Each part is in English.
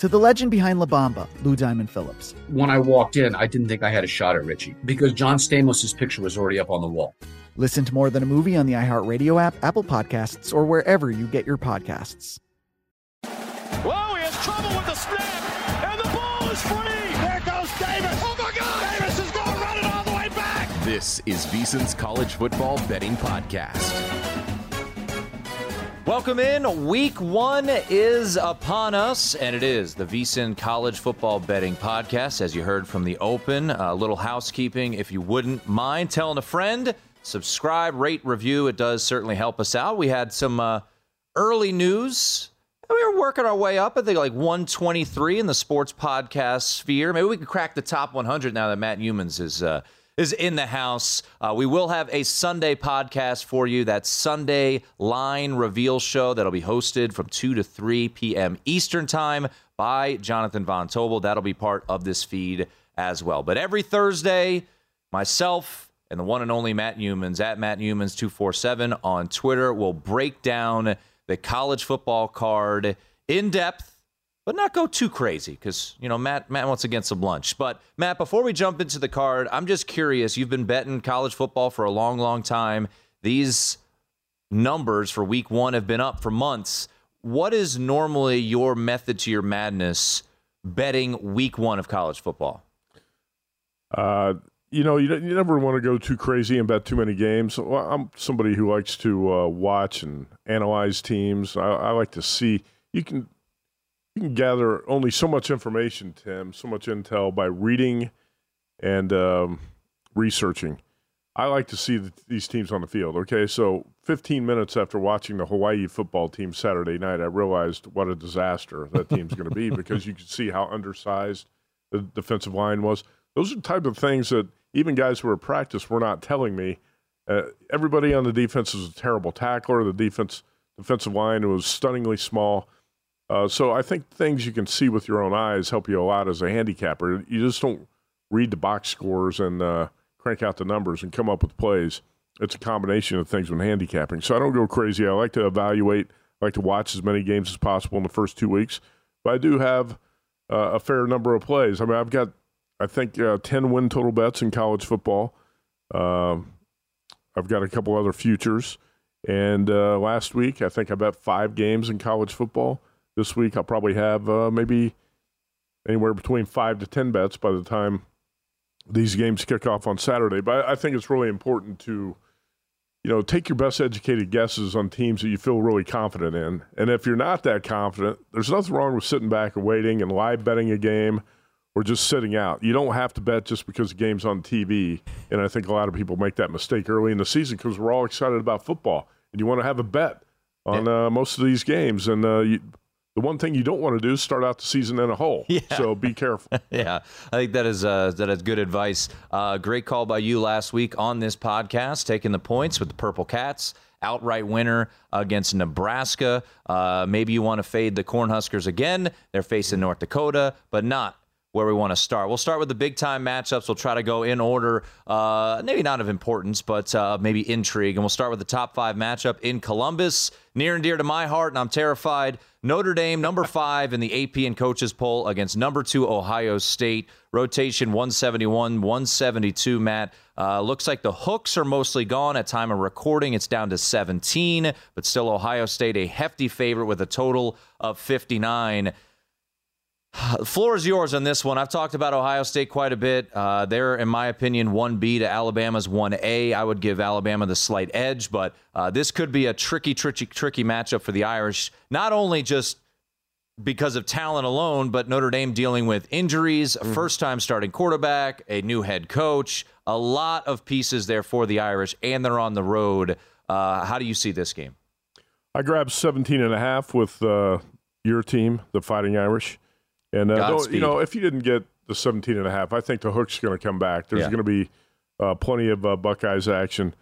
to the legend behind La Bamba, Lou Diamond Phillips. When I walked in, I didn't think I had a shot at Richie because John Stamos' picture was already up on the wall. Listen to More Than a Movie on the iHeartRadio app, Apple Podcasts, or wherever you get your podcasts. Whoa, he has trouble with the snap, and the ball is free. There goes Davis. Oh, my God. Davis is going running all the way back. This is VSiN's College Football Betting Podcast. Welcome in. Week one is upon us, and it is the VSiN College Football Betting Podcast. As you heard from the open, a little housekeeping, if you wouldn't mind telling a friend, subscribe, rate, review. It does certainly help us out. We had some uh, early news. We were working our way up. I think like 123 in the sports podcast sphere. Maybe we could crack the top 100 now that Matt Youmans is. Uh, is in the house. Uh, we will have a Sunday podcast for you. That Sunday line reveal show that'll be hosted from 2 to 3 p.m. Eastern Time by Jonathan Von Tobel. That'll be part of this feed as well. But every Thursday, myself and the one and only Matt Youmans at Matt Youmans 247 on Twitter will break down the college football card in depth but not go too crazy because you know Matt Matt wants to get some lunch. But Matt, before we jump into the card, I'm just curious. You've been betting college football for a long, long time. These numbers for Week One have been up for months. What is normally your method to your madness betting Week One of college football? Uh, you know, you, you never want to go too crazy and bet too many games. I'm somebody who likes to uh, watch and analyze teams. I, I like to see. You can can gather only so much information, Tim, so much intel by reading and um, researching. I like to see the, these teams on the field. Okay, so 15 minutes after watching the Hawaii football team Saturday night, I realized what a disaster that team's going to be because you could see how undersized the defensive line was. Those are the type of things that even guys who were at practice were not telling me. Uh, everybody on the defense was a terrible tackler. The defense defensive line was stunningly small. Uh, so I think things you can see with your own eyes help you a lot as a handicapper. You just don't read the box scores and uh, crank out the numbers and come up with plays. It's a combination of things when handicapping. So I don't go crazy. I like to evaluate. I like to watch as many games as possible in the first two weeks. But I do have uh, a fair number of plays. I mean, I've got I think uh, ten win total bets in college football. Um, I've got a couple other futures. And uh, last week, I think I bet five games in college football this week I'll probably have uh, maybe anywhere between five to ten bets by the time these games kick off on Saturday. But I think it's really important to, you know, take your best educated guesses on teams that you feel really confident in. And if you're not that confident, there's nothing wrong with sitting back and waiting and live betting a game or just sitting out. You don't have to bet just because the game's on TV. And I think a lot of people make that mistake early in the season because we're all excited about football and you want to have a bet on uh, most of these games. And uh, you, the one thing you don't want to do is start out the season in a hole. Yeah. So be careful. yeah, I think that is uh, that is good advice. Uh, great call by you last week on this podcast, taking the points with the Purple Cats. Outright winner against Nebraska. Uh, maybe you want to fade the Cornhuskers again. They're facing North Dakota, but not where we want to start. We'll start with the big time matchups. We'll try to go in order, uh, maybe not of importance, but uh, maybe intrigue. And we'll start with the top five matchup in Columbus, near and dear to my heart, and I'm terrified. Notre Dame, number five in the AP and coaches poll against number two Ohio State. Rotation 171, 172. Matt uh, looks like the hooks are mostly gone at time of recording. It's down to 17, but still Ohio State a hefty favorite with a total of 59. The floor is yours on this one. I've talked about Ohio State quite a bit. Uh, they're, in my opinion, 1B to Alabama's 1A. I would give Alabama the slight edge, but uh, this could be a tricky, tricky, tricky matchup for the Irish. Not only just because of talent alone, but Notre Dame dealing with injuries, a first time starting quarterback, a new head coach, a lot of pieces there for the Irish, and they're on the road. Uh, how do you see this game? I grabbed 17 and a half with uh, your team, the Fighting Irish. And, uh, you know, if you didn't get the 17 and a half, I think the hook's going to come back. There's Yeah. going to be uh, plenty of uh, Buckeyes action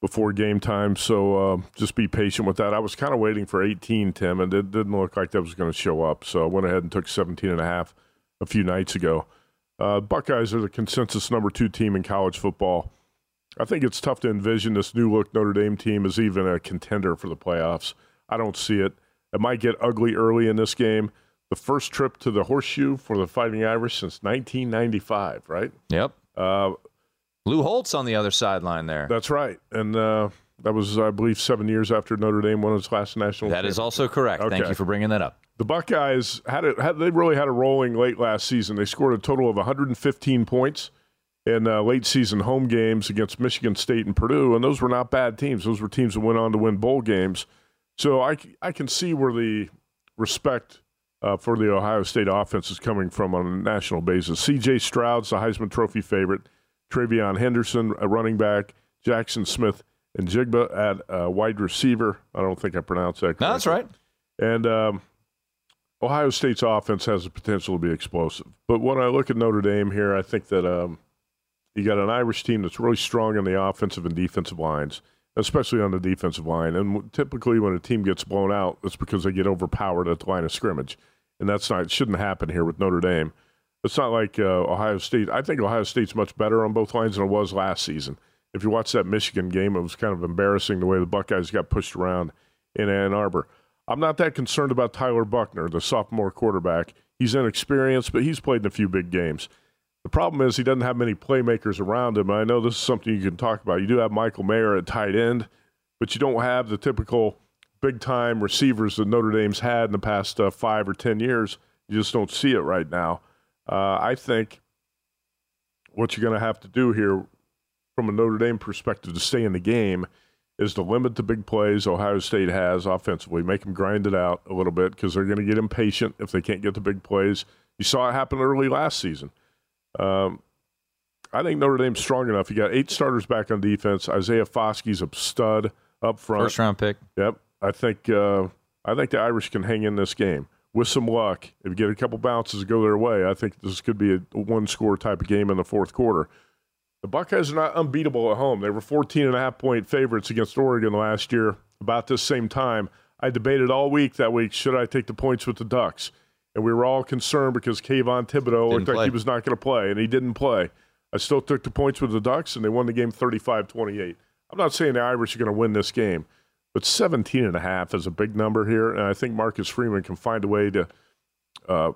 before game time. So uh, just be patient with that. I was kind of waiting for 18, Tim, and it didn't look like that was going to show up. So I went ahead and took 17 and a half a few nights ago. Uh, Buckeyes are the consensus number two team in college football. I think it's tough to envision this new look Notre Dame team as even a contender for the playoffs. I don't see it. It might get ugly early in this game. The first trip to the horseshoe for the Fighting Irish since 1995, right? Yep. Uh, Lou Holtz on the other sideline there. that's right. And uh, that was, I believe, seven years after Notre Dame won its last national That is also correct. Thank you for bringing that up. The Buckeyes had it. Had, they really had a rolling late last season. They scored a total of 115 points in uh, late season home games against Michigan State and Purdue, and those were not bad teams. Those were teams that went on to win bowl games. So I I can see where the respect uh, for the Ohio State offense is coming from on a national basis. C.J. Stroud's the Heisman Trophy favorite. TreVeyon Henderson, a running back. Jackson Smith and Jigba at uh, wide receiver. I don't think I pronounced that. No, that's right. And um, Ohio State's offense has the potential to be explosive. But when I look at Notre Dame here, I think that um, you got an Irish team that's really strong on the offensive and defensive lines, especially on the defensive line. And typically, when a team gets blown out, it's because they get overpowered at the line of scrimmage, and that's not shouldn't happen here with Notre Dame. It's not like uh, Ohio State. I think Ohio State's much better on both lines than it was last season. If you watch that Michigan game, it was kind of embarrassing the way the Buckeyes got pushed around in Ann Arbor. I'm not that concerned about Tyler Buchner, the sophomore quarterback. He's inexperienced, but he's played in a few big games. The problem is he doesn't have many playmakers around him. I know this is something you can talk about. You do have Michael Mayer at tight end, but you don't have the typical big time receivers that Notre Dame's had in the past uh, five or 10 years. You just don't see it right now. Uh, I think what you're going to have to do here from a Notre Dame perspective to stay in the game is to limit the big plays Ohio State has offensively, make them grind it out a little bit because they're going to get impatient if they can't get the big plays. You saw it happen early last season. Um, I think Notre Dame's strong enough. You got eight starters back on defense. Isaiah Foskey's a stud up front. First round pick. Yep. I think uh, I think the Irish can hang in this game with some luck. If you get a couple bounces to go their way, I think this could be a one score type of game in the fourth quarter. The Buckeyes are not unbeatable at home. They were 14 and a half point favorites against Oregon last year about this same time. I debated all week that week should I take the points with the Ducks? And we were all concerned because Kayvon Thibodeaux looked play. like he was not going to play, and he didn't play. I still took the points with the Ducks, and they won the game 35 28. I'm not saying the Irish are going to win this game, but 17 and a half is a big number here, and I think Marcus Freeman can find a way to uh,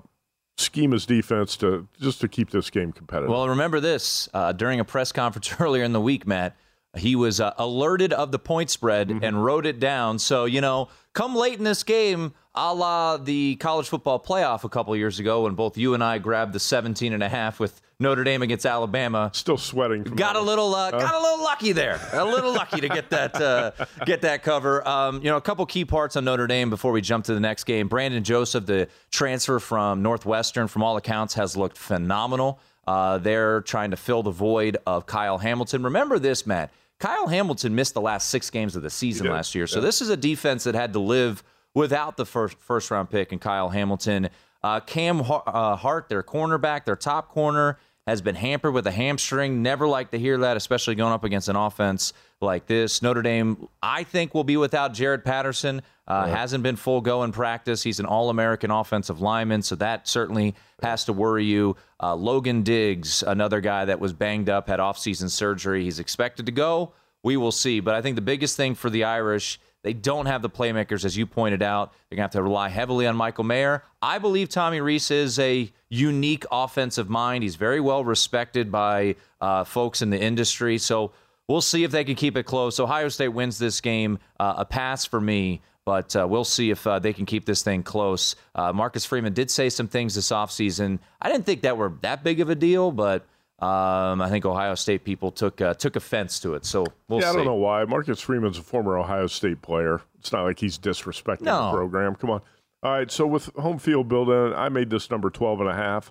scheme his defense to just to keep this game competitive. Well, remember this uh, during a press conference earlier in the week, Matt. He was uh, alerted of the point spread and wrote it down. So, you know, come late in this game, a la the college football playoff a couple years ago when both you and I grabbed the 17 and a half with Notre Dame against Alabama. Still sweating. From Got a little, uh, got a little lucky there. A little lucky to get that, uh, get that cover. Um, you know, a couple key parts on Notre Dame before we jump to the next game. Brandon Joseph, the transfer from Northwestern, from all accounts, has looked phenomenal. Uh, they're trying to fill the void of Kyle Hamilton. Remember this, Matt. Kyle Hamilton missed the last six games of the season last year, so this is a defense that had to live without the first first round pick and Kyle Hamilton. Uh, Cam uh, Hart, their cornerback, their top corner, has been hampered with a hamstring. Never like to hear that, especially going up against an offense like this. Notre Dame, I think, will be without Jarrett Patterson. Uh, yeah. Hasn't been full go in practice. He's an All American offensive lineman, so that certainly has to worry you. Uh, Logan Diggs, another guy that was banged up, had offseason surgery. He's expected to go. We will see. But I think the biggest thing for the Irish they don't have the playmakers, as you pointed out. They're going to have to rely heavily on Michael Mayer. I believe Tommy Rees is a unique offensive mind. He's very well respected by uh, folks in the industry. So we'll see if they can keep it close. Ohio State wins this game. Uh, a pass for me. But uh, we'll see if uh, they can keep this thing close. Uh, Marcus Freeman did say some things this offseason. I didn't think that were that big of a deal, but um, I think Ohio State people took uh, took offense to it, so we'll yeah, see. I don't know why. Marcus Freeman's a former Ohio State player. It's not like he's disrespecting no. the program. Come on. All right, so with home field building, I made this number 12 and a half.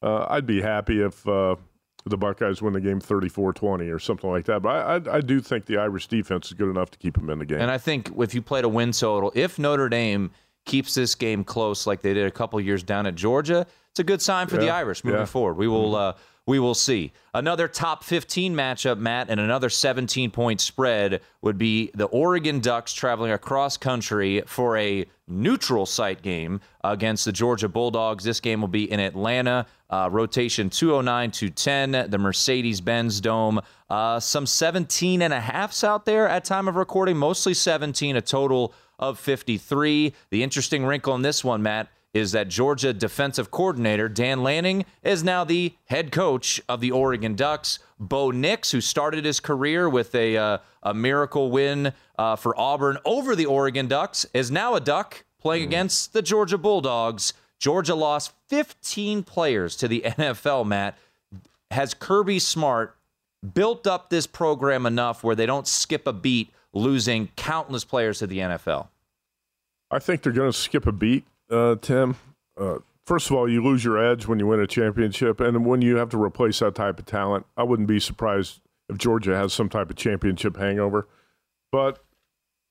Uh, I'd be happy if uh, the Buckeyes win the game 34-20 or something like that. But I, I, I, do think the Irish defense is good enough to keep them in the game. And I think if you played a win total, if Notre Dame keeps this game close like they did a couple years down at Georgia, it's a good sign for yeah, the Irish moving yeah. forward. We will mm-hmm. We will see. Another top 15 matchup, Matt, and another 17 point spread would be the Oregon Ducks traveling across country for a neutral site game against the Georgia Bulldogs. This game will be in Atlanta, uh, rotation 209 to 10, the Mercedes Benz Dome. Uh, some 17 and a halfs out there at time of recording, mostly 17, a total of 53. The interesting wrinkle in this one, Matt, is that Georgia defensive coordinator Dan Lanning is now the head coach of the Oregon Ducks. Bo Nix, who started his career with a, uh, a miracle win uh, for Auburn over the Oregon Ducks, is now a Duck playing mm. against the Georgia Bulldogs. Georgia lost 15 players to the NFL, Matt. Has Kirby Smart built up this program enough where they don't skip a beat losing countless players to the NFL? I think they're going to skip a beat uh, Tim. Uh, first of all, you lose your edge when you win a championship, and when you have to replace that type of talent, I wouldn't be surprised if Georgia has some type of championship hangover. But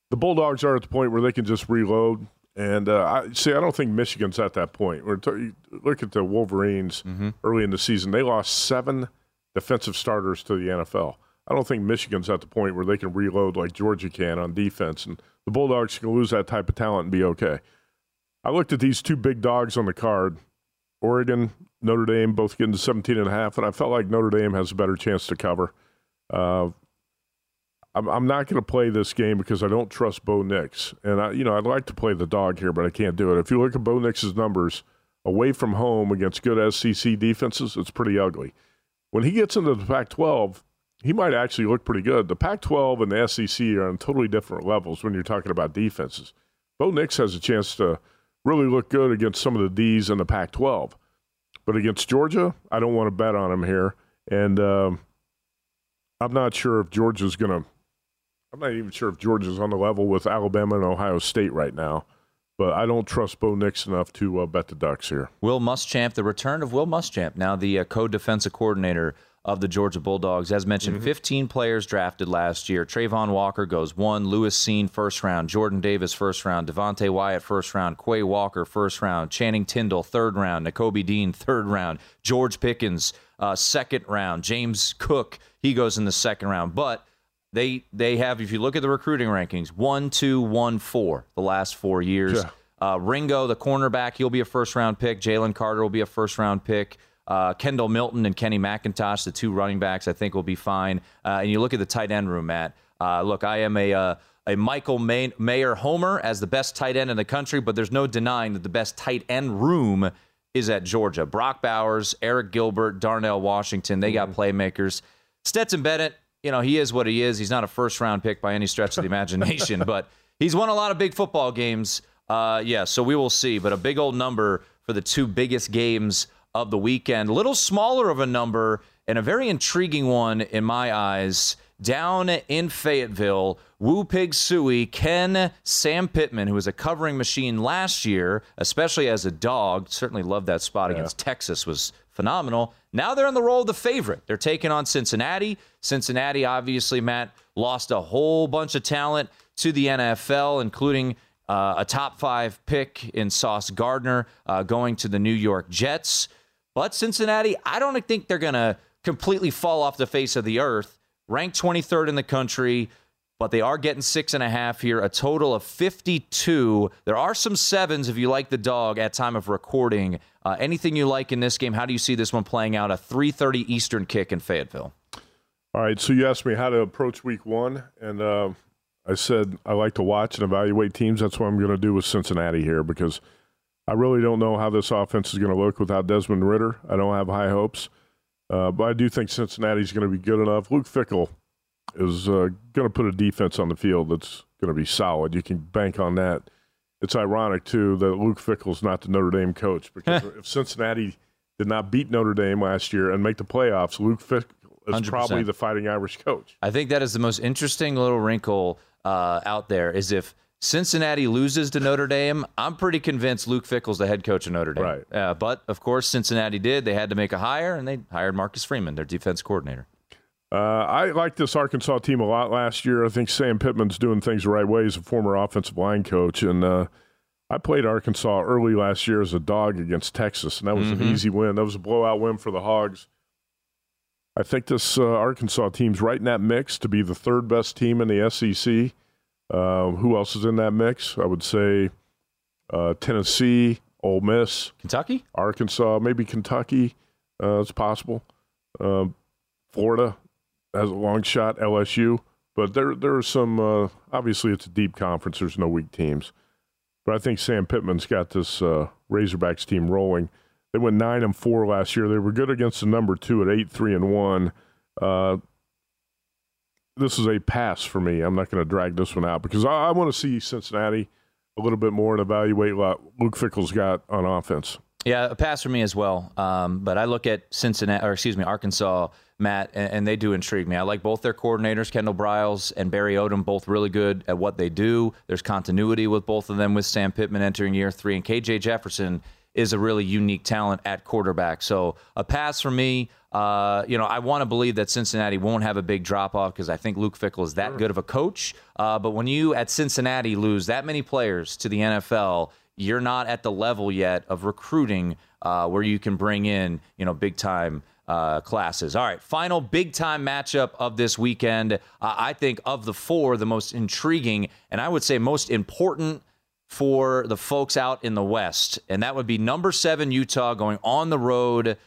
the Bulldogs are at the point where they can just reload. And uh, I see. I don't think Michigan's at that point. We're t- look at the Wolverines mm-hmm. early in the season; they lost seven defensive starters to the NFL. I don't think Michigan's at the point where they can reload like Georgia can on defense, and the Bulldogs can lose that type of talent and be okay. I looked at these two big dogs on the card Oregon, Notre Dame, both getting to 17 and a half, and I felt like Notre Dame has a better chance to cover. Uh, I'm, I'm not going to play this game because I don't trust Bo Nix. And, I, you know, I'd like to play the dog here, but I can't do it. If you look at Bo Nix's numbers away from home against good SEC defenses, it's pretty ugly. When he gets into the Pac 12, he might actually look pretty good. The Pac 12 and the SEC are on totally different levels when you're talking about defenses. Bo Nix has a chance to really looked good against some of the D's in the Pac 12. But against Georgia, I don't want to bet on him here. And um, I'm not sure if Georgia's going to, I'm not even sure if Georgia's on the level with Alabama and Ohio State right now. But I don't trust Bo Nix enough to uh, bet the Ducks here. Will Muschamp, the return of Will Muschamp, now the uh, co defensive coordinator of the Georgia Bulldogs. As mentioned, mm-hmm. 15 players drafted last year. Travon Walker goes one, Lewis Cine first round, Jordan Davis first round, Devonte Wyatt first round, Quay Walker first round, Channing Tindall third round, Nakobe Dean third round, George Pickens uh, second round, James Cook he goes in the second round. But they they have, if you look at the recruiting rankings, one, two, one, four the last four years. Yeah. Uh, Ringo, the cornerback, he'll be a first round pick. Jalen Carter will be a first round pick. Uh, Kendall Milton and Kenny McIntosh, the two running backs, I think will be fine. Uh, and you look at the tight end room, Matt. Uh, look, I am a uh, a Michael May- Mayer homer as the best tight end in the country, but there's no denying that the best tight end room is at Georgia. Brock Bowers, Arik Gilbert, Darnell Washington, they got mm-hmm. playmakers. Stetson Bennett, you know, he is what he is. He's not a first round pick by any stretch of the imagination, but he's won a lot of big football games. Uh, yeah, so we will see. But a big old number for the two biggest games of the weekend. A little smaller of a number and a very intriguing one in my eyes. Down in Fayetteville, Woo Pig Sooie, Ken Sam Pittman, who was a covering machine last year, especially as a dog, certainly loved that spot yeah. against Texas, was phenomenal. Now they're in the role of the favorite. They're taking on Cincinnati. Cincinnati, obviously, Matt, lost a whole bunch of talent to the NFL, including uh, a top five pick in Sauce Gardner uh, going to the New York Jets. But Cincinnati, I don't think they're going to completely fall off the face of the earth. Ranked 23rd in the country, but they are getting six and a half here, a total of 52. There are some sevens if you like the dog at time of recording. Uh, anything you like in this game? How do you see this one playing out? A 3:30 Eastern kick in Fayetteville. All right, so you asked me how to approach Week One, and uh, I said I like to watch and evaluate teams. That's what I'm going to do with Cincinnati here because I really don't know how this offense is going to look without Desmond Ridder. I don't have high hopes, uh, but I do think Cincinnati's going to be good enough. Luke Fickell is uh, going to put a defense on the field that's going to be solid. You can bank on that. It's ironic too that Luke Fickell's not the Notre Dame coach because if Cincinnati did not beat Notre Dame last year and make the playoffs, Luke Fickell is 100%. probably the Fighting Irish coach. I think that is the most interesting little wrinkle uh, out there. Is if Cincinnati loses to Notre Dame, I'm pretty convinced Luke Fickell's the head coach of Notre Dame. Right. Uh, but of course, Cincinnati did. They had to make a hire, and they hired Marcus Freeman, their defense coordinator. Uh, I like this Arkansas team a lot last year. I think Sam Pittman's doing things the right way as a former offensive line coach. And uh, I played Arkansas early last year as a dog against Texas, and that was Mhm. an easy win. That was a blowout win for the Hogs. I think this uh, Arkansas team's right in that mix to be the third best team in the SEC. Uh, who else is in that mix? I would say uh, Tennessee, Ole Miss, Kentucky, Arkansas, maybe Kentucky. Uh, it's possible. Um Florida has a long shot. LSU, but there there are some. Uh, obviously, it's a deep conference. There's no weak teams, but I think Sam Pittman's got this uh, Razorbacks team rolling. They went nine and four last year. They were good against the number two at eight three and one. This is a pass for me. I'm not going to drag this one out because I, I want to see Cincinnati a little bit more and evaluate what Luke Fickell's got on offense. Yeah, a pass for me as well. Um, but I look at Cincinnati, or excuse me, Arkansas, Matt, and, and they do intrigue me. I like both their coordinators, Kendall Briles and Barry Odom, both really good at what they do. There's continuity with both of them with Sam Pittman entering year three, and KJ Jefferson is a really unique talent at quarterback. So a pass for me. Uh, you know, I want to believe that Cincinnati won't have a big drop off because I think Luke Fickell is that good of a coach. Uh, but when you at Cincinnati lose that many players to the NFL, you're not at the level yet of recruiting uh, where you can bring in, you know, big time uh, classes. All right, final big time matchup of this weekend. Uh, I think of the four, the most intriguing and I would say most important for the folks out in the West, and that would be number seven Utah going on the road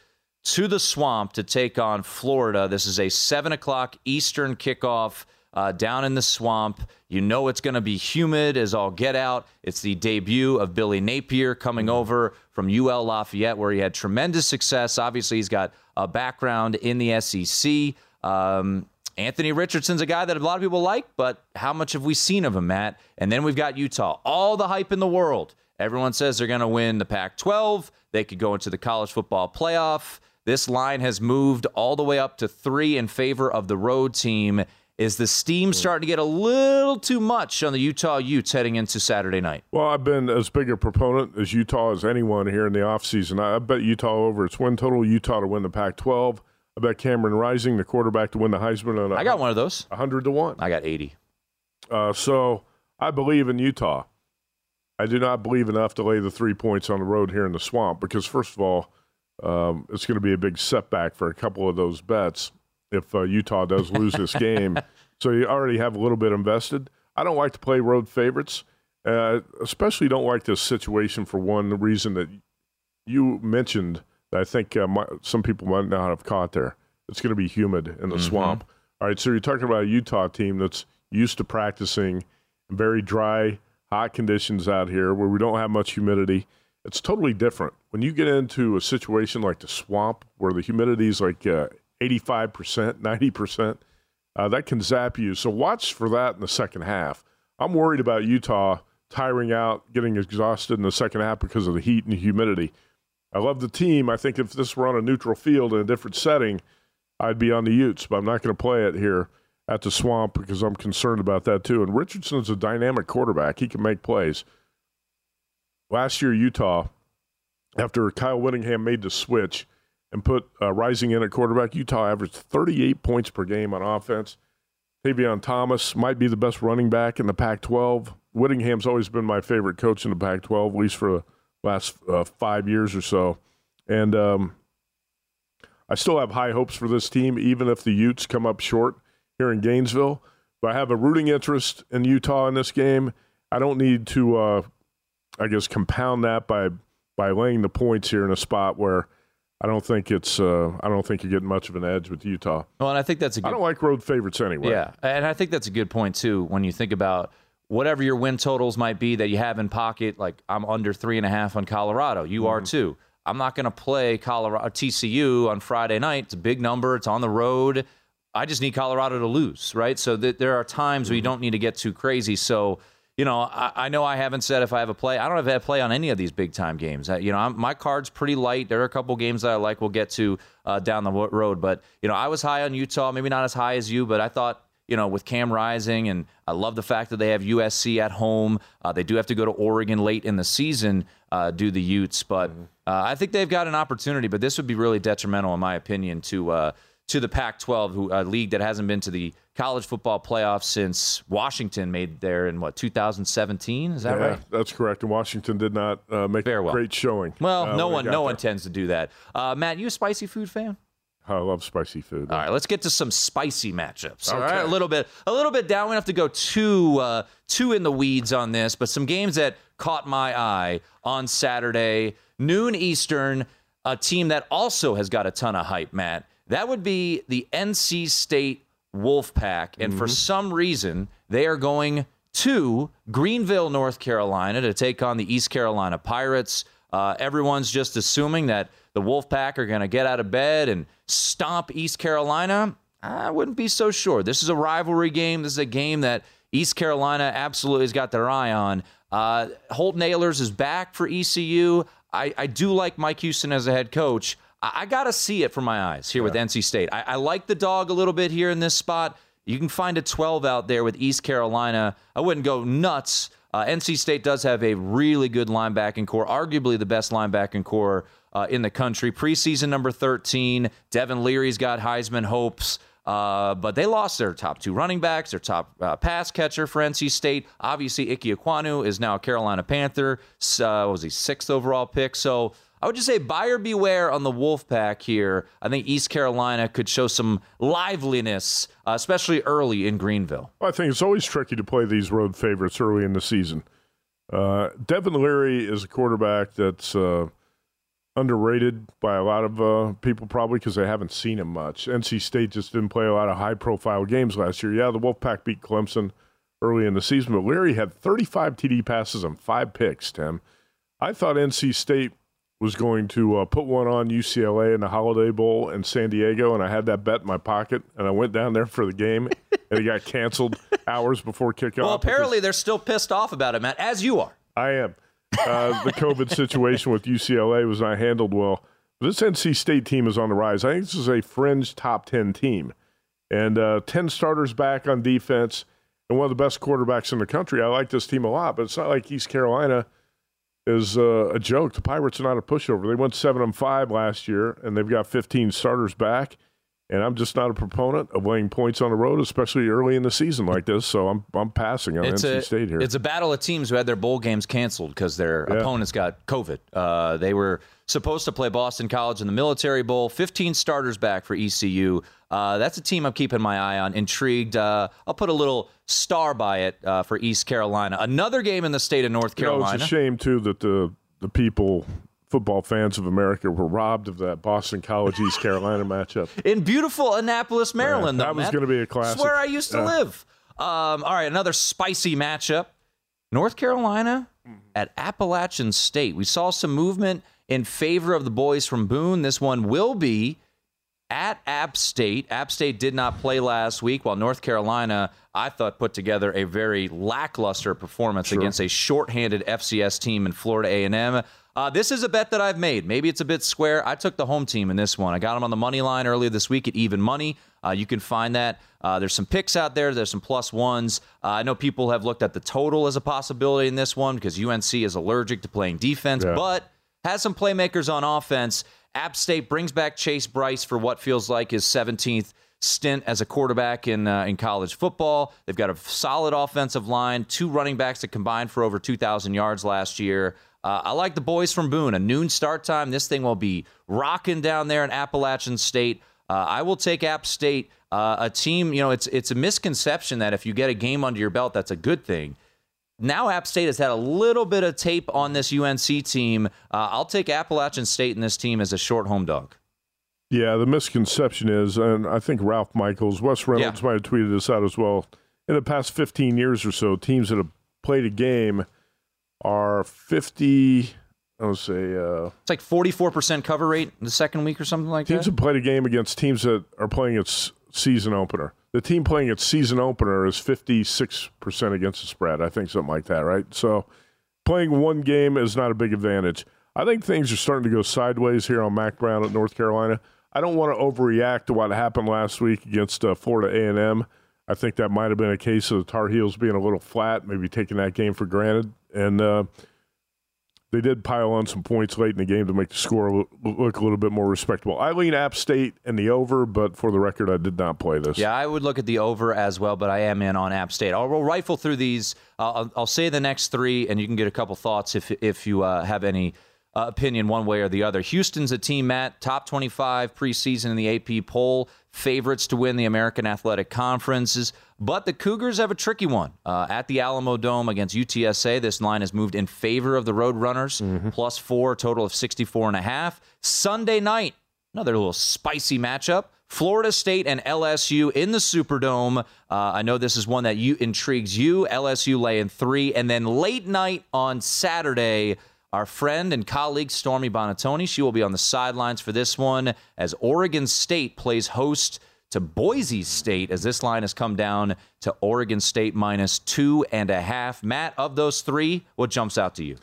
to the swamp to take on Florida. This is a seven o'clock Eastern kickoff uh, down in the swamp. You know it's going to be humid as all get out. It's the debut of Billy Napier coming over from UL Lafayette, where he had tremendous success. Obviously, he's got a background in the SEC. Um, Anthony Richardson's a guy that a lot of people like, but how much have we seen of him, Matt? And then we've got Utah. All the hype in the world. Everyone says they're going to win the Pac 12. They could go into the college football playoff. This line has moved all the way up to three in favor of the road team. Is the steam starting to get a little too much on the Utah Utes heading into Saturday night? Well, I've been as big a proponent as Utah as anyone here in the offseason. I bet Utah over its win total, Utah to win the Pac 12. I bet Cameron Rising, the quarterback, to win the Heisman. I got one of those. 100 to 1. I got 80. Uh, so I believe in Utah. I do not believe enough to lay the three points on the road here in the swamp because, first of all, um, it's going to be a big setback for a couple of those bets if uh, Utah does lose this game. So you already have a little bit invested. I don't like to play road favorites, uh, especially don't like this situation for one reason that you mentioned that I think uh, my, some people might not have caught there. It's going to be humid in the Mhm. swamp. All right, so you're talking about a Utah team that's used to practicing in very dry, hot conditions out here where we don't have much humidity. It's totally different. When you get into a situation like the swamp where the humidity is like uh, 85%, 90%, uh, that can zap you. So watch for that in the second half. I'm worried about Utah tiring out, getting exhausted in the second half because of the heat and humidity. I love the team. I think if this were on a neutral field in a different setting, I'd be on the Utes, but I'm not going to play it here at the Swamp because I'm concerned about that too. And Richardson's a dynamic quarterback; he can make plays. Last year, Utah, after Kyle Whittingham made the switch and put uh, Rising in at quarterback, Utah averaged 38 points per game on offense. Tavion Thomas might be the best running back in the Pac-12. Whittingham's always been my favorite coach in the Pac-12, at least for the last uh, five years or so. And um, I still have high hopes for this team, even if the Utes come up short here in Gainesville. But I have a rooting interest in Utah in this game. I don't need to, uh, I guess, compound that by by laying the points here in a spot where I don't think it's. Uh, I don't think you're getting much of an edge with Utah. Well, and I think that's a good. I don't like road favorites anyway. Yeah, and I think that's a good point too. When you think about whatever your win totals might be that you have in pocket, like I'm under three and a half on Colorado. You mm-hmm. are too. I'm not going to play Colorado TCU on Friday night. It's a big number. It's on the road. I just need Colorado to lose, right? So th- there are times mm-hmm. where you don't need to get too crazy. So you know, I, I, know I haven't said if I have a play. I don't have a play on any of these big time games. I, you know, I'm, my card's pretty light. There are a couple games that I like. We'll get to uh, down the road, but you know, I was high on Utah. Maybe not as high as you, but I thought you know, with Cam Rising, and I love the fact that they have USC at home. Uh, they do have to go to Oregon late in the season, uh, do the Utes, but mm-hmm. uh, I think they've got an opportunity. But this would be really detrimental, in my opinion, to uh, to the Pac-12, who a league that hasn't been to the college football playoff since Washington made there in what 2017. Is that yeah, right? That's correct. And Washington did not uh, make Very a well. great showing. Well, uh, no one, no there. one tends to do that. Uh, Matt, you a spicy food fan? I love spicy food. All right, let's get to some spicy matchups. Okay. All right, a little bit, a little bit down. We don't have to go too, uh, too in the weeds on this, but some games that caught my eye on Saturday, noon Eastern. A team that also has got a ton of hype, Matt. That would be the NC State Wolfpack. And mm-hmm. for some reason, they are going to Greenville, North Carolina to take on the East Carolina Pirates. Uh, everyone's just assuming that the Wolfpack are going to get out of bed and stomp East Carolina. I wouldn't be so sure. This is a rivalry game. This is a game that East Carolina absolutely has got their eye on. Uh, Holton Ahlers is back for ECU. I, I do like Mike Houston as a head coach. I, I got to see it from my eyes here yeah. with NC State. I, I like the dog a little bit here in this spot. You can find a 12 out there with East Carolina. I wouldn't go nuts. Uh, NC State does have a really good linebacking core, arguably the best linebacking core uh, in the country. Preseason number 13, Devin Leary's got Heisman hopes. Uh, but they lost their top two running backs, their top uh, pass catcher for NC State. Obviously, Ike Ekwonu is now a Carolina Panther. Uh, was he sixth overall pick? So I would just say buyer beware on the Wolfpack here. I think East Carolina could show some liveliness, uh, especially early in Greenville. Well, I think it's always tricky to play these road favorites early in the season. Uh, Devin Leary is a quarterback that's uh, underrated by a lot of uh, people, probably because they haven't seen him much. NC State just didn't play a lot of high profile games last year. Yeah, the Wolfpack beat Clemson early in the season, but Leary had 35 TD passes and five picks, Tim. I thought NC State was going to uh, put one on UCLA in the Holiday Bowl in San Diego, and I had that bet in my pocket, and I went down there for the game, and it got canceled hours before kickoff. Well, apparently they're still pissed off about it, Matt, as you are. I am. Uh, the COVID situation with UCLA was not handled well. This NC State team is on the rise. I think this is a fringe top 10 team. And uh, 10 starters back on defense and one of the best quarterbacks in the country. I like this team a lot, but it's not like East Carolina – is uh, a joke. The Pirates are not a pushover. They went seven and five last year, and they've got 15 starters back. And I'm just not a proponent of laying points on the road, especially early in the season like this. So I'm I'm passing on it's NC a, State here. It's a battle of teams who had their bowl games canceled because their yeah. opponents got COVID. Uh, they were supposed to play Boston College in the Military Bowl. 15 starters back for ECU. Uh, that's a team I'm keeping my eye on. Intrigued. Uh, I'll put a little star by it uh, for East Carolina. Another game in the state of North Carolina. You know, it's a shame too that the the people football fans of America were robbed of that Boston College East Carolina matchup in beautiful Annapolis, Maryland. Yeah, that though, was going to be a classic. where I used to yeah. live. Um, all right, another spicy matchup: North Carolina at Appalachian State. We saw some movement in favor of the boys from Boone. This one will be at App State. App State did not play last week, while North Carolina, I thought, put together a very lackluster performance sure. against a shorthanded FCS team in Florida A&M. Uh, this is a bet that I've made. Maybe it's a bit square. I took the home team in this one. I got them on the money line earlier this week at even money. Uh, you can find that. Uh, there's some picks out there. There's some plus ones. Uh, I know people have looked at the total as a possibility in this one because UNC is allergic to playing defense, yeah. but has some playmakers on offense. App State brings back Chase Brice for what feels like his 17th stint as a quarterback in uh, in college football. They've got a solid offensive line, two running backs that combined for over 2,000 yards last year. Uh, I like the boys from Boone. A noon start time. This thing will be rocking down there in Appalachian State. Uh, I will take App State, uh, a team. You know, it's it's a misconception that if you get a game under your belt, that's a good thing. Now App State has had a little bit of tape on this UNC team. Uh, I'll take Appalachian State in this team as a short home dog. Yeah, the misconception is, and I think Ralph Michaels, Wes Reynolds yeah. might have tweeted this out as well. In the past 15 years or so, teams that have played a game are 50 I would say uh, it's like forty four percent cover rate in the second week or something like teams that. Teams have played a game against teams that are playing its season opener. The team playing its season opener is fifty six percent against the spread. I think something like that, right? So playing one game is not a big advantage. I think things are starting to go sideways here on Mack Brown at North Carolina. I don't want to overreact to what happened last week against uh, Florida A and M. I think that might have been a case of the Tar Heels being a little flat, maybe taking that game for granted, and. Uh, they did pile on some points late in the game to make the score look a little bit more respectable. I lean App State and the over, but for the record, I did not play this. Yeah, I would look at the over as well, but I am in on App State. I'll, we'll rifle through these. Uh, I'll, say the next three, and you can get a couple thoughts if if you uh, have any uh, opinion one way or the other. Houston's a team, Matt, top 25 preseason in the AP poll, favorites to win the American Athletic Conferences. But the Cougars have a tricky one uh, at the Alamo Dome against UTSA. This line has moved in favor of the Roadrunners, mm-hmm. plus four, total of 64 and a half. Sunday night, another little spicy matchup. Florida State and LSU in the Superdome. Uh, I know this is one that you intrigues you. LSU lay in three, and then late night on Saturday. Our friend and colleague Stormy Buonantony, she will be on the sidelines for this one as Oregon State plays host to Boise State as this line has come down to Oregon State minus two and a half. Matt, of those three, what jumps out to you?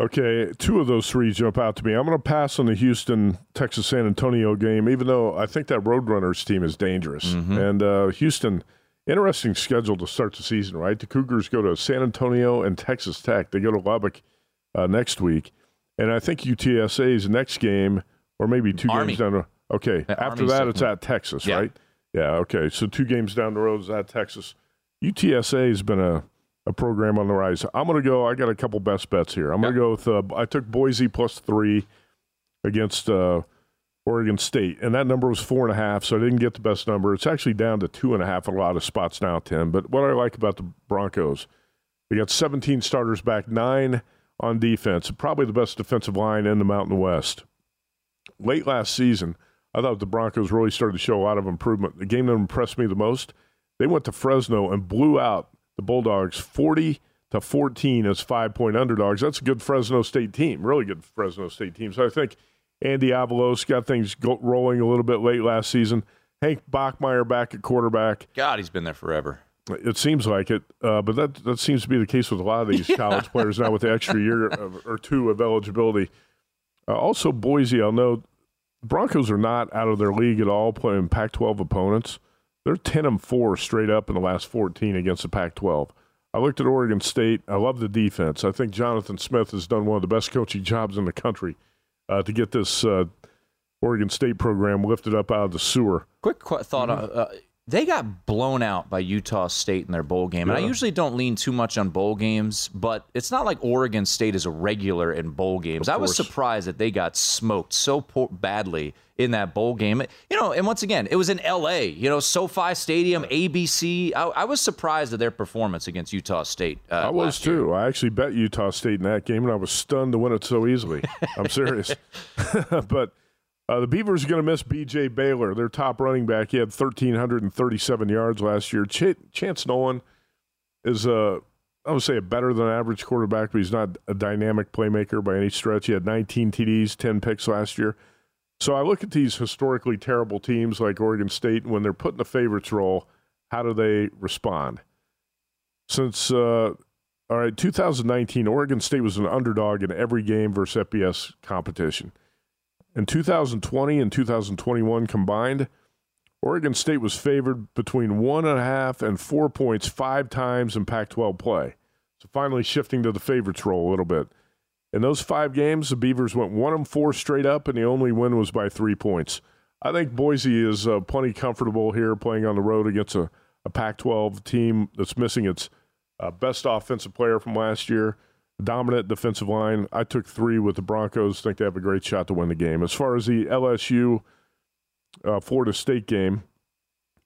Okay, two of those three jump out to me. I'm going to pass on the Houston Texas San Antonio game, even though I think that Roadrunners team is dangerous. Mm-hmm. And uh, Houston, interesting schedule to start the season, right? The Cougars go to San Antonio and Texas Tech. They go to Lubbock uh, next week. And I think UTSA's next game, or maybe two Army. games down. Okay. After that, it's at Texas, yeah. right? Yeah. Okay. So two games down the road is at Texas. UTSA has been a, a program on the rise. I'm going to go. I got a couple best bets here. I'm going to go with. Uh, I took Boise plus three against uh, Oregon State, and that number was four and a half. So I didn't get the best number. It's actually down to two and a half. A lot of spots now, Tim. But what I like about the Broncos, they got 17 starters back, nine on defense. Probably the best defensive line in the Mountain West. Late last season I thought the Broncos really started to show a lot of improvement. The game that impressed me the most, they went to Fresno and blew out the Bulldogs 40 to 14 as five point underdogs. That's a good Fresno State team, really good Fresno State team. So I think Andy Avalos got things go- rolling a little bit late last season. Hank Bachmeier back at quarterback. God, he's been there forever. It seems like it, uh, but that that seems to be the case with a lot of these yeah. college players now with the extra year of, or two of eligibility. Uh, also, Boise, I'll note Broncos are not out of their league at all playing Pac 12 opponents. They're 10 and 4 straight up in the last 14 against the Pac 12. I looked at Oregon State. I love the defense. I think Jonathan Smith has done one of the best coaching jobs in the country uh, to get this uh, Oregon State program lifted up out of the sewer. Quick qu- thought mm-hmm. uh, they got blown out by Utah State in their bowl game. And I usually don't lean too much on bowl games, but it's not like Oregon State is a regular in bowl games. I was surprised that they got smoked so poor, badly in that bowl game. You know, and once again, it was in LA, you know, SoFi Stadium, ABC. I, I was surprised at their performance against Utah State. Uh, I was too. Year. I actually bet Utah State in that game, and I was stunned to win it so easily. I'm serious. but uh, the Beavers are going to miss B.J. Baylor, their top running back. He had 1,337 yards last year. Ch- Chance Nolan is, a, I would say, a better than average quarterback, but he's not a dynamic playmaker by any stretch. He had 19 TDs, 10 picks last year. So I look at these historically terrible teams like Oregon State, and when they're put in the favorites role, how do they respond? Since, uh, all right, 2019, Oregon State was an underdog in every game versus FBS competition. In 2020 and 2021 combined, Oregon State was favored between one and a half and four points five times in Pac 12 play. So finally shifting to the favorites role a little bit. In those five games, the Beavers went one and four straight up, and the only win was by three points. I think Boise is uh, plenty comfortable here playing on the road against a, a Pac 12 team that's missing its uh, best offensive player from last year. Dominant defensive line. I took three with the Broncos. Think they have a great shot to win the game. As far as the LSU uh, Florida State game,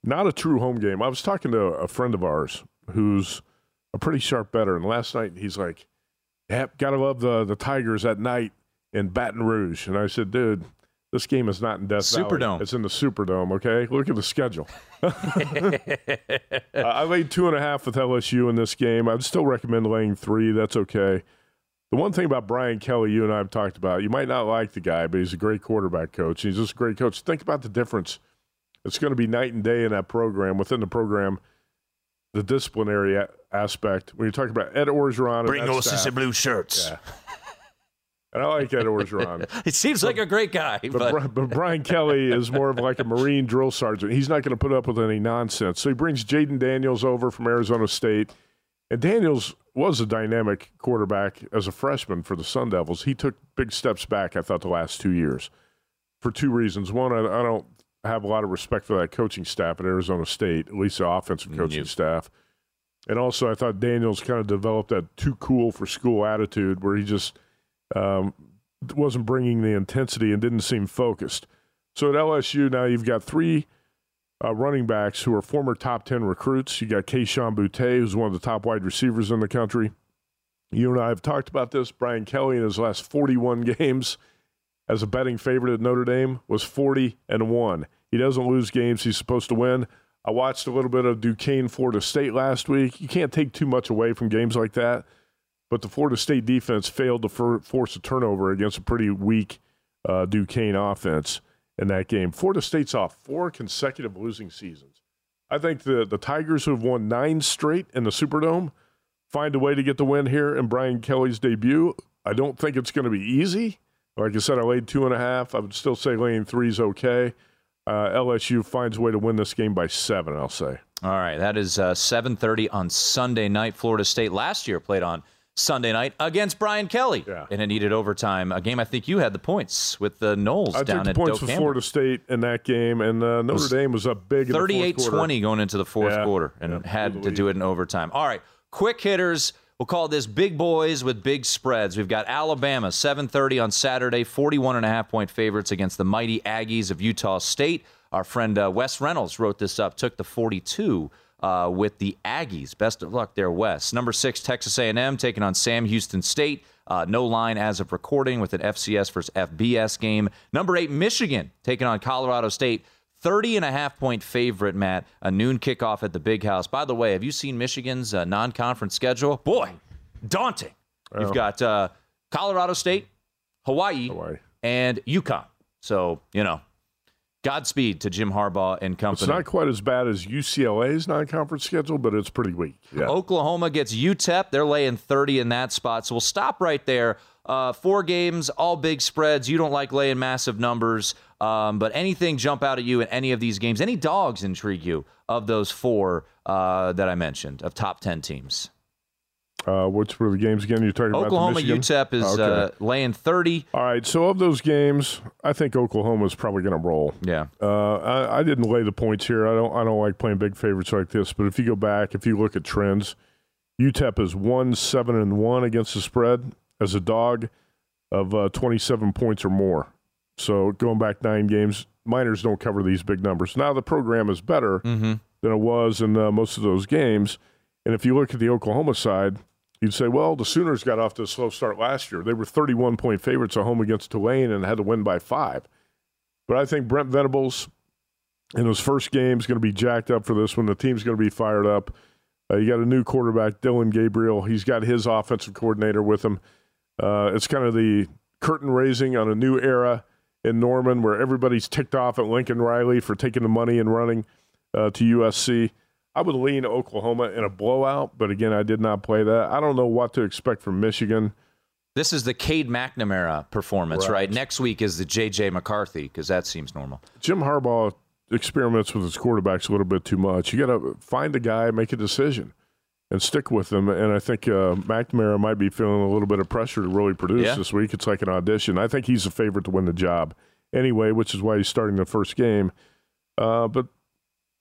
not a true home game. I was talking to a friend of ours who's a pretty sharp better, and last night he's like, "Yep, gotta love the the Tigers at night in Baton Rouge." And I said, "Dude." This game is not in Death Superdome. Valley. It's in the Superdome. Okay, look at the schedule. uh, I laid two and a half with LSU in this game. I'd still recommend laying three. That's okay. The one thing about Brian Kelly, you and I have talked about, you might not like the guy, but he's a great quarterback coach. He's just a great coach. Think about the difference. It's going to be night and day in that program. Within the program, the disciplinary a- aspect. When you talk about Ed Orgeron, Bring us some blue shirts. Yeah. And I like Ed Orgeron. he seems like a great guy, But, but, but Brian Kelly is more of like a Marine drill sergeant. He's not going to put up with any nonsense. So he brings Jayden Daniels over from Arizona State. And Daniels was a dynamic quarterback as a freshman for the Sun Devils. He took big steps back, I thought, the last two years for two reasons. One, I, I don't have a lot of respect for that coaching staff at Arizona State, at least the offensive coaching staff. And also, I thought Daniels kind of developed that too cool for school attitude where he just um, wasn't bringing the intensity and didn't seem focused. So at LSU now you've got three uh, running backs who are former top ten recruits. You got Kayshon Boutte, who's one of the top wide receivers in the country. You and I have talked about this. Brian Kelly in his last 41 games as a betting favorite at Notre Dame was 40 and one. He doesn't lose games he's supposed to win. I watched a little bit of Duquesne, Florida State last week. You can't take too much away from games like that but the Florida State defense failed to for, force a turnover against a pretty weak uh, Duquesne offense in that game. Florida State's off four consecutive losing seasons. I think the the Tigers, who have won nine straight in the Superdome, find a way to get the win here in Brian Kelly's debut. I don't think it's going to be easy. Like I said, I laid two and a half. I would still say laying three is okay. Uh, LSU finds a way to win this game by seven. I'll say. all right, that is uh, 7:30 on Sunday night. Florida State last year played on Sunday night against Brian Kelly, Yeah. and it needed overtime. A game I think you had the points with the Knowles I down took the at points Doak for Florida State in that game, and uh, Notre was Dame was up big. in the fourth quarter. 38-20 going into the fourth Yeah, quarter, and yeah, had to do it in overtime. All right, quick hitters. We'll call this big boys with big spreads. We've got Alabama 7:30 on Saturday, 41 and a half point favorites against the mighty Aggies of Utah State. Our friend uh, Wes Reynolds wrote this up. Took the 42 uh, with the Aggies. Best of luck there, Wes. Number six, Texas A&M taking on Sam Houston State. Uh, no line as of recording with an FCS versus FBS game. Number eight, Michigan taking on Colorado State. 30 and a half point favorite, Matt. A noon kickoff at the Big House. By the way, have you seen Michigan's uh, non conference schedule? Boy, daunting. You've got uh, Colorado State, Hawaii, Hawaii. and UConn. So, you know, Godspeed to Jim Harbaugh and company. It's not quite as bad as UCLA's non-conference schedule, but it's pretty weak. Yeah. Oklahoma gets UTEP. They're laying 30 in that spot. So we'll stop right there. Uh, four games, all big spreads. You don't like laying massive numbers, um, but anything jump out at you in any of these games? Any dogs intrigue you of those four uh, that I mentioned of top 10 teams? Uh, which were the games again? You're talking Oklahoma about Oklahoma. UTEP is Okay. uh, laying 30. All right. So of those games, I think Oklahoma's probably going to roll. Yeah. Uh, I, I didn't lay the points here. I don't. I don't like playing big favorites like this. But if you go back, if you look at trends, UTEP is one seven and one against the spread as a dog of uh, twenty seven points or more. So going back nine games, Miners don't cover these big numbers. Now the program is better Mm-hmm. than it was in uh, most of those games. And if you look at the Oklahoma side, you'd say, well, the Sooners got off to a slow start last year. They were 31 point favorites at home against Tulane and had to win by five. But I think Brent Venables in his first game is going to be jacked up for this one. The team's going to be fired up. Uh, you got a new quarterback, Dillon Gabriel. He's got his offensive coordinator with him. Uh, it's kind of the curtain raising on a new era in Norman where everybody's ticked off at Lincoln Riley for taking the money and running uh, to USC. I would lean Oklahoma in a blowout, but again, I did not play that. I don't know what to expect from Michigan. This is the Cade McNamara performance, right? Right. Next week is the J.J. McCarthy because that seems normal. Jim Harbaugh experiments with his quarterbacks a little bit too much. You got to find a guy, make a decision, and stick with them. And I think uh, McNamara might be feeling a little bit of pressure to really produce Yeah. this week. It's like an audition. I think he's a favorite to win the job anyway, which is why he's starting the first game. Uh, but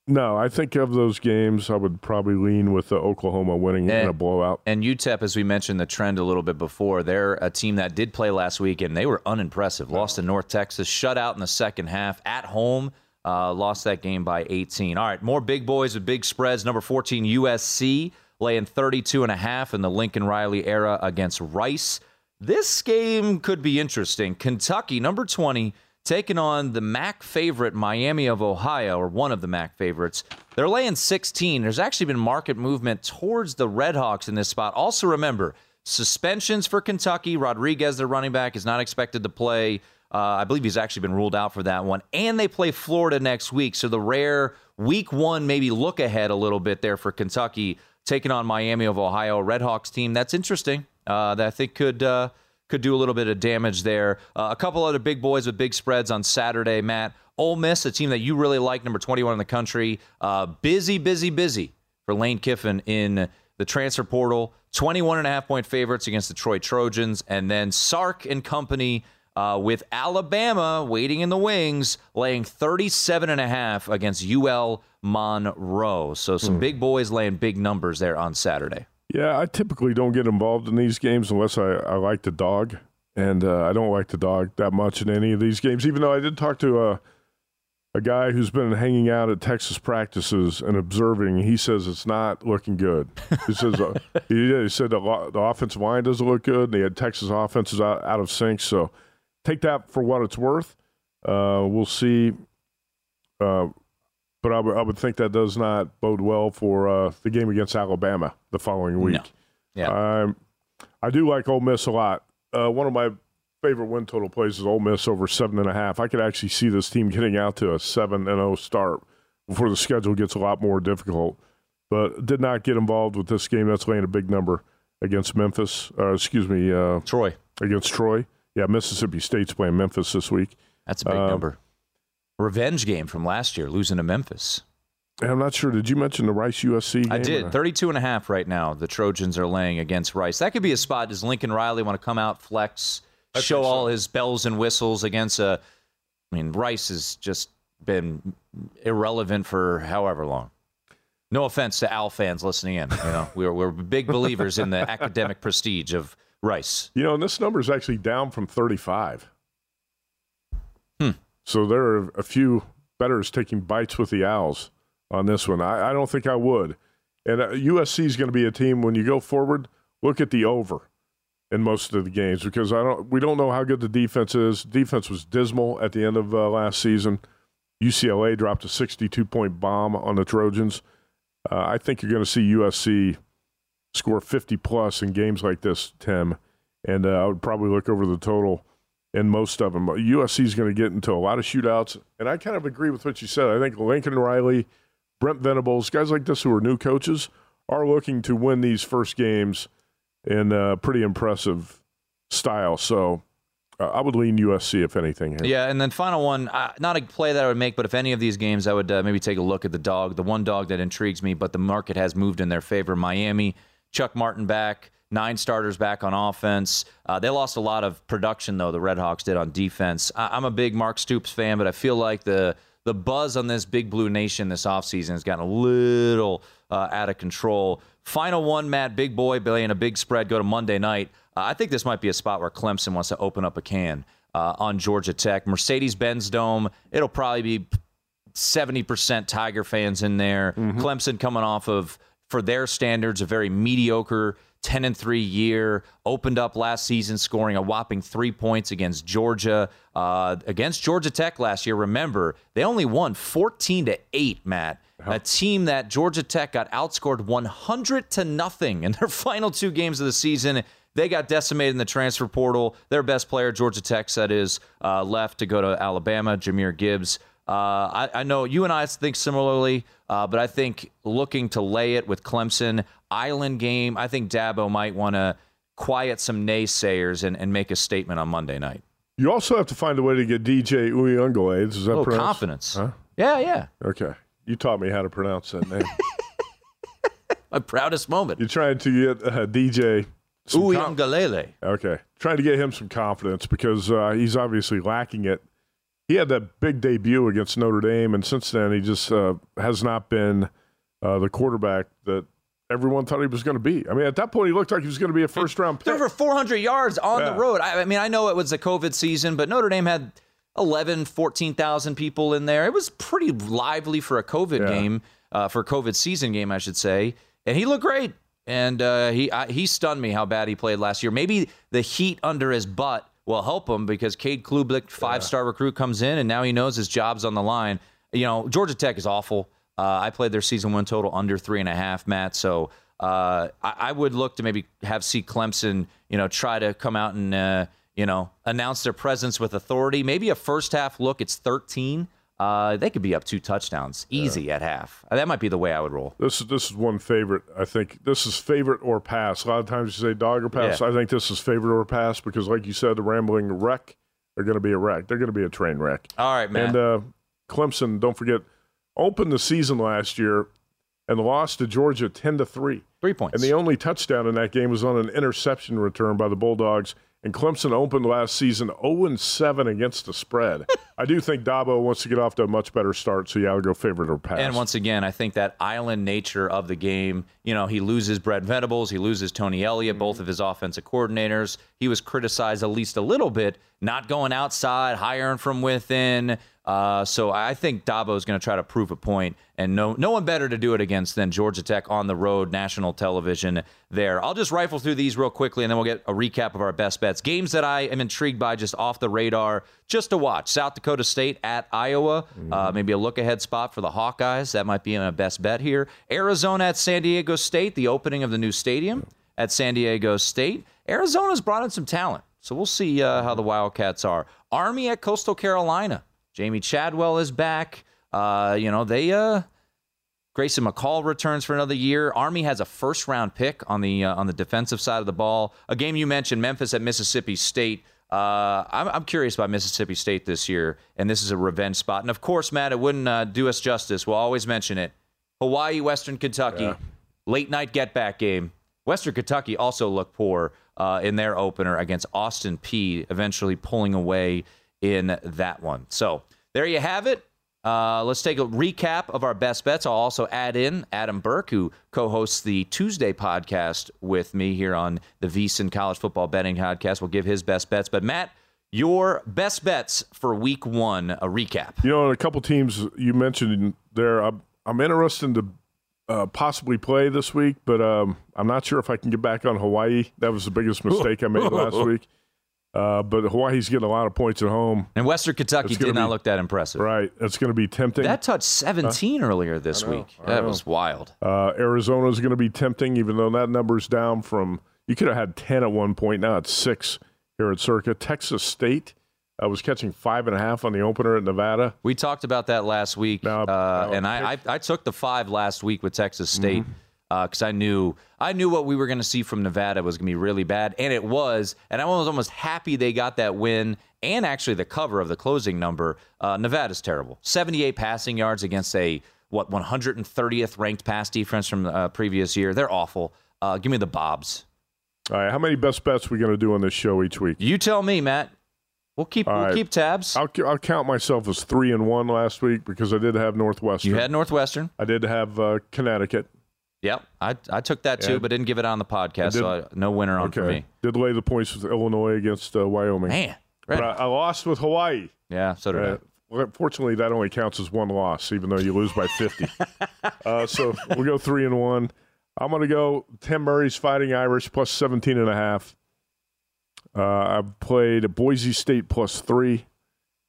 No, I think of those games, I would probably lean with the Oklahoma winning in a blowout. And UTEP, as we mentioned the trend a little bit before, they're a team that did play last week, and they were unimpressive. Lost to North Texas, shut out in the second half at home. Uh, lost that game by 18. All right, more big boys with big spreads. Number 14, USC, laying 32 and a half in the Lincoln Riley era against Rice. This game could be interesting. Kentucky, number 20, taking on the MAC favorite Miami of Ohio, or one of the MAC favorites. They're laying 16. There's actually been market movement towards the Redhawks in this spot. Also, remember suspensions for Kentucky. Rodriguez, their running back, is not expected to play. Uh, I believe he's actually been ruled out for that one. And they play Florida next week. So the rare week one, maybe look ahead a little bit there for Kentucky, taking on Miami of Ohio, Redhawks team. That's interesting. Uh, that I think could. Uh, could do a little bit of damage there. Uh, a couple other big boys with big spreads on Saturday, Matt. Ole Miss, a team that you really like, number 21 in the country. Uh, busy, busy, busy for Lane Kiffin in the transfer portal. 21 and a half point favorites against the Troy Trojans. And then Sark and company uh, with Alabama waiting in the wings, laying 37 and a half against UL Monroe. So some mm. big boys laying big numbers there on Saturday. Yeah, I typically don't get involved in these games unless I, I like the dog. And uh, I don't like the dog that much in any of these games, even though I did talk to a, a guy who's been hanging out at Texas practices and observing. He says it's not looking good. He says uh, he, he, said the, the offensive line doesn't look good, and he had Texas offenses out, out of sync. So take that for what it's worth. Uh, we'll see. Uh, but I, w- I would think that does not bode well for uh, the game against Alabama the following week. No. Yeah. Um, I do like Ole Miss a lot. Uh, one of my favorite win total plays is Ole Miss over seven and a half. I could actually see this team getting out to a seven and zero oh start before the schedule gets a lot more difficult. But did not get involved with this game. That's laying a big number against Memphis. Uh, excuse me, uh, Troy against Troy. Yeah, Mississippi State's playing Memphis this week. That's a big um, number revenge game from last year, losing to Memphis. I'm not sure. Did you mention the Rice USC game? I did. 32 and a half right now. The Trojans are laying against Rice. That could be a spot. Does Lincoln Riley want to come out, flex, I show so. all his bells and whistles against a. I mean, Rice has just been irrelevant for however long. No offense to Al fans listening in. You know, we're we're big believers in the academic prestige of Rice. You know, and this number is actually down from 35. So there are a few betters taking bites with the Owls on this one. I, I don't think I would. And uh, USC is going to be a team when you go forward. Look at the over in most of the games because I don't. We don't know how good the defense is. Defense was dismal at the end of uh, last season. UCLA dropped a 62 point bomb on the Trojans. Uh, I think you're going to see USC score 50 plus in games like this, Tim. And uh, I would probably look over the total in most of them. USC is going to get into a lot of shootouts, and I kind of agree with what you said. I think Lincoln Riley, Brent Venables, guys like this who are new coaches are looking to win these first games in a pretty impressive style. So uh, I would lean USC if anything. Here. Yeah, and then final one, uh, not a play that I would make, but if any of these games, I would uh, maybe take a look at the dog. The one dog that intrigues me, but the market has moved in their favor. Miami, Chuck Martin back nine starters back on offense. Uh, they lost a lot of production, though, the Redhawks did on defense. I- am a big Mark Stoops fan, but I feel like the the buzz on this Big Blue Nation this offseason has gotten a little uh, out of control. Final one, Matt, big boy, Billy, and a big spread go to Monday night. Uh, I think this might be a spot where Clemson wants to open up a can uh, on Georgia Tech. Mercedes Benz Dome, it'll probably be 70% Tiger fans in there. Mm-hmm. Clemson coming off of, for their standards, a very mediocre 10 and 3 year, opened up last season scoring a whopping three points against Georgia. Uh, against Georgia Tech last year, remember, they only won 14 to 8, Matt. A team that Georgia Tech got outscored 100 to nothing in their final two games of the season. They got decimated in the transfer portal. Their best player, Georgia Tech, said is uh, left to go to Alabama, Jahmyr Gibbs. Uh, I, I, know you and I think similarly, uh, but I think looking to lay it with Clemson, island game, I think Dabo might want to quiet some naysayers and, and make a statement on Monday night. You also have to find a way to get DJ Uiagalelei. Is that a little confidence? Huh? Yeah, yeah. Okay. You taught me how to pronounce that name. My proudest moment. You're trying to get uh, DJ Uiagalelei. Com- okay. Trying to get him some confidence because uh, he's obviously lacking it he had that big debut against Notre Dame, and since then he just uh, has not been uh, the quarterback that everyone thought he was going to be. I mean, at that point, he looked like he was going to be a first round pick. Threw for 400 yards on Yeah. the road. I, I mean, I know it was a COVID season, but Notre Dame had 11, 14,000 people in there. It was pretty lively for a COVID Yeah. game, uh, for a COVID season game, I should say. And he looked great. And uh, he I, he stunned me how bad he played last year. Maybe the heat under his butt will help him because Cade Klubnik, five star recruit, comes in and now he knows his job's on the line. You know, Georgia Tech is awful. Uh, I played their season one total under three and a half, Matt. So uh, I, I would look to maybe have see Clemson, you know, try to come out and uh, you know announce their presence with authority. Maybe a first half look. It's thirteen. Uh, they could be up two touchdowns easy at half. That might be the way I would roll. This is this is one favorite. I think this is favorite or pass. A lot of times you say dog or pass. Yeah. I think this is favorite or pass because, like you said, the rambling wreck. They're going to be a wreck. They're going to be a train wreck. All right, Matt. And uh, Clemson, don't forget, opened the season last year and lost to Georgia ten to three. Three points. And the only touchdown in that game was on an interception return by the Bulldogs. And Clemson opened last season 0 7 against the spread. I do think Dabo wants to get off to a much better start, so yeah, I'll go favorite or pass. And once again, I think that island nature of the game, you know, he loses Brent Venables, he loses Tony Elliott, mm-hmm. both of his offensive coordinators. He was criticized at least a little bit, not going outside, hiring from within. Uh, so I think Dabo is going to try to prove a point, and no, no one better to do it against than Georgia Tech on the road, national television. There, I'll just rifle through these real quickly, and then we'll get a recap of our best bets. Games that I am intrigued by, just off the radar, just to watch. South Dakota State at Iowa, uh, maybe a look ahead spot for the Hawkeyes. That might be a best bet here. Arizona at San Diego State, the opening of the new stadium at San Diego State. Arizona's brought in some talent, so we'll see uh, how the Wildcats are. Army at Coastal Carolina. Jamey Chadwell is back. Uh, you know, they uh Grayson McCall returns for another year. Army has a first round pick on the uh, on the defensive side of the ball. A game you mentioned, Memphis at Mississippi State. Uh, I'm, I'm curious about Mississippi State this year, and this is a revenge spot. And of course, Matt, it wouldn't uh, do us justice. We'll always mention it. Hawaii, Western Kentucky, late night get back game. Western Kentucky also looked poor uh, in their opener against Austin Peay, eventually pulling away in that one. So there you have it. Uh, let's take a recap of our best bets. I'll also add in Adam Burke, who co-hosts the Tuesday podcast with me here on the VSiN College Football Betting Podcast. We'll give his best bets. But Matt, your best bets for Week One. A recap. You know, a couple teams you mentioned there, I'm, I'm interested to uh, possibly play this week, but um, I'm not sure if I can get back on Hawaii. That was the biggest mistake I made last week. Uh, but Hawaii's getting a lot of points at home. And Western Kentucky did not be- look that impressive. Right. It's going to be tempting. That touched 17 earlier this know, week. I That know. was wild. Uh, Arizona's going to be tempting, even though that number's down from, you could have had 10 at one point. Now it's six here at Circa. Texas State I was catching five and a half on the opener at Nevada. We talked about that last week, Now, uh, now and I, I I took the five last week with Texas State Mm-hmm. Because I knew I knew what we were going to see from Nevada was going to be really bad, and it was. And I was almost happy they got that win and actually the cover of the closing number. Uh, Nevada's terrible, 78 passing yards against a what 130th ranked pass defense from the uh, previous year. They're awful. Uh, give me the Bobs. All right. How many best bets we going to do on this show each week? You tell me, Matt. We'll keep All we'll right. keep tabs. I'll, I'll count myself as three and one last week because I did have Northwestern. You had Northwestern. I did have uh, Connecticut. Yep, I I took that too, Yeah. but didn't give it on the podcast, did- so I, no winner on for me. Did lay the points with Illinois against uh, Wyoming. Man, But I, I lost with Hawaii. yeah, so did Uh, well, fortunately, that only counts as one loss, even though you lose by 50. uh, so we'll go three and one. I'm going to go Tim Murray's Fighting Irish plus 17 and a half. Uh, I've played Boise State plus three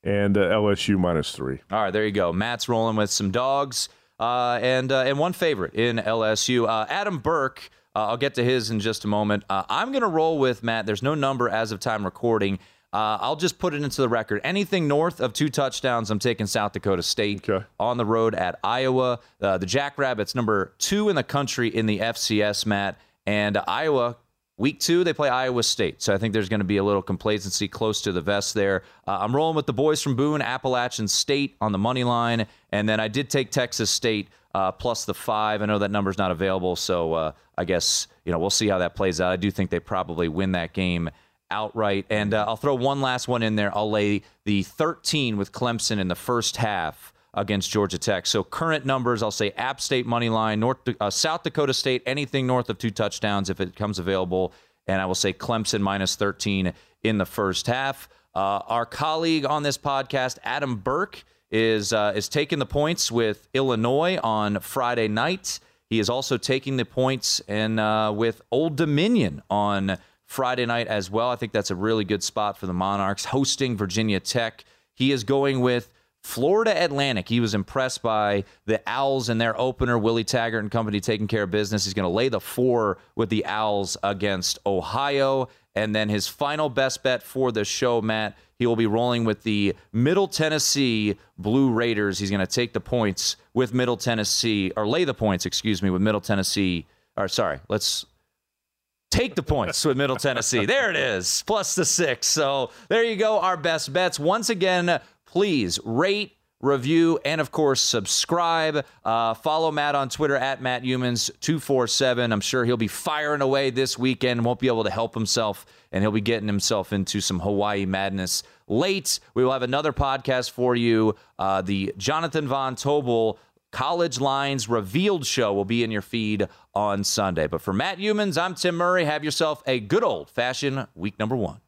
and uh, LSU minus three. All right, there you go. Matt's rolling with some dogs, uh, and uh, and one favorite in LSU, uh, Adam Burke. Uh, I'll get to his in just a moment. Uh, I'm going to roll with Matt. There's no number as of time recording. Uh, I'll just put it into the record. Anything north of two touchdowns, I'm taking South Dakota State Okay. on the road at Iowa. Uh, the Jackrabbits, number two in the country in the FCS, Matt. And Iowa, week two, they play Iowa State. So I think there's going to be a little complacency close to the vest there. Uh, I'm rolling with the boys from Boone, Appalachian State on the money line. And then I did take Texas State uh, plus the five. I know that number's not available. So uh, I guess, you know, we'll see how that plays out. I do think they probably win that game outright. And uh, I'll throw one last one in there. I'll lay the 13 with Clemson in the first half against Georgia Tech. So current numbers, I'll say App State money line, North uh, South Dakota State, anything north of two touchdowns if it comes available, and I will say Clemson minus 13 in the first half. Uh, our colleague on this podcast, Adam Burke, is uh, is taking the points with Illinois on Friday night. He is also taking the points and uh, with Old Dominion on Friday night as well. I think that's a really good spot for the Monarchs hosting Virginia Tech. He is going with Florida Atlantic. He was impressed by the Owls and their opener, Willie Taggart and company taking care of business. He's going to lay the four with the Owls against Ohio. And then his final best bet for the show, Matt, he will be rolling with the Middle Tennessee Blue Raiders. He's going to take the points with Middle Tennessee, or lay the points, excuse me, with Middle Tennessee. Or sorry, let's take the points with Middle Tennessee. There it is, plus the six. So there you go, our best bets. Once again, please rate, review, and of course, subscribe. Uh, follow Matt on Twitter at Matt Youmans247. I'm sure he'll be firing away this weekend, won't be able to help himself, and he'll be getting himself into some Hawaii madness late. We will have another podcast for you. Uh, the Jonathan Von Tobel College Lines Revealed show will be in your feed on Sunday. But for Matt Youmans, I'm Tim Murray. Have yourself a good old fashioned week number one.